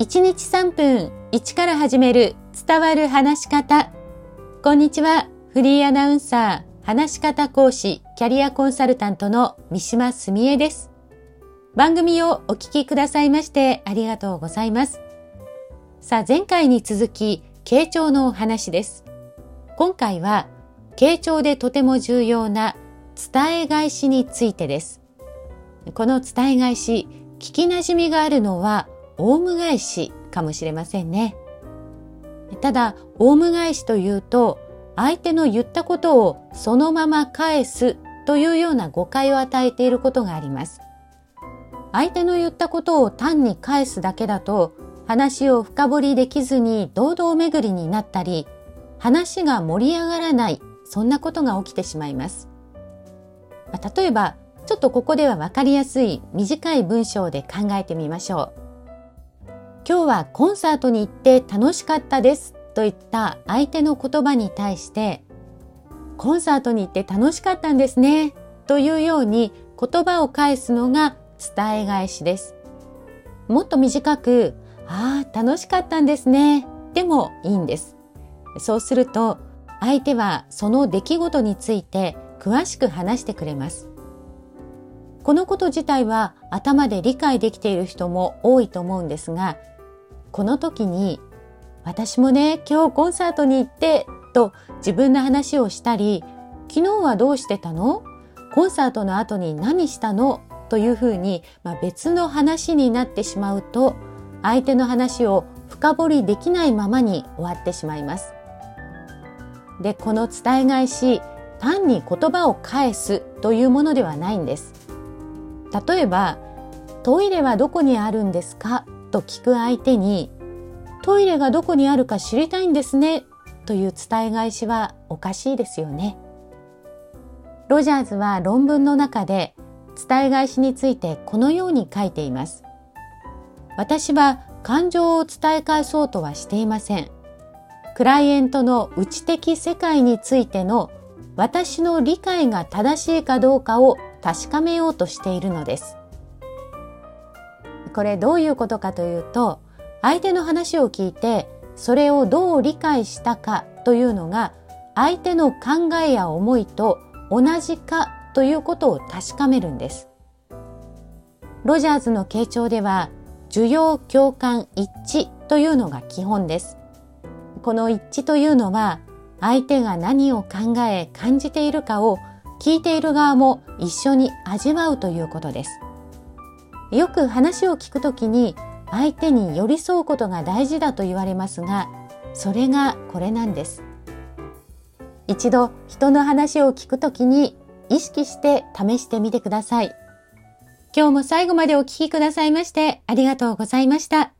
1日3分1から始める伝わる話し方。こんにちは。フリーアナウンサー、話し方講師、キャリアコンサルタントの三島澄江です。番組をお聞きくださいましてありがとうございます。さあ、前回に続き、傾聴のお話です。今回は、傾聴でとても重要な伝え返しについてです。この伝え返し、聞き馴染みがあるのはオウム返しかもしれませんね。ただ、オウム返しというと、相手の言ったことをそのまま返すというような誤解を与えていることがあります。相手の言ったことを単に返すだけだと、話を深掘りできずに堂々巡りになったり、話が盛り上がらない、そんなことが起きてしまいます。例えば、ちょっとここではわかりやすい短い文章で考えてみましょう。今日はコンサートに行って楽しかったですといった相手の言葉に対してコンサートに行って楽しかったんですねというように言葉を返すのが伝え返しです。もっと短く、ああ、楽しかったんですね。でもいいんです。そうすると相手はその出来事について詳しく話してくれます。このこと自体は頭で理解できている人も多いと思うんですが、この時に私もね今日コンサートに行ってと自分の話をしたり昨日はどうしてたの？コンサートの後に何したの？というふうに、まあ、別の話になってしまうと相手の話を深掘りできないままに終わってしまいます。でこの伝え返し単に言葉を返すというものではないんです。例えば「トイレはどこにあるんですか?」と聞く相手にトイレがどこにあるか知りたいんですねという伝え返しはおかしいですよね。ロジャーズは論文の中で伝え返しについてこのように書いています。私は感情を伝え返そうとはしていません。クライエントの内的世界についての私の理解が正しいかどうかを確かめようとしているのです。これどういうことかというと相手の話を聞いてそれをどう理解したかというのが相手の考えや思いと同じかということを確かめるんです。ロジャーズの傾聴では受容共感一致というのが基本です。この一致というのは相手が何を考え感じているかを聞いている側も一緒に味わうということです。よく話を聞くときに相手に寄り添うことが大事だと言われますが、それがこれなんです。一度人の話を聞くときに意識して試してみてください。今日も最後までお聴きくださいましてありがとうございました。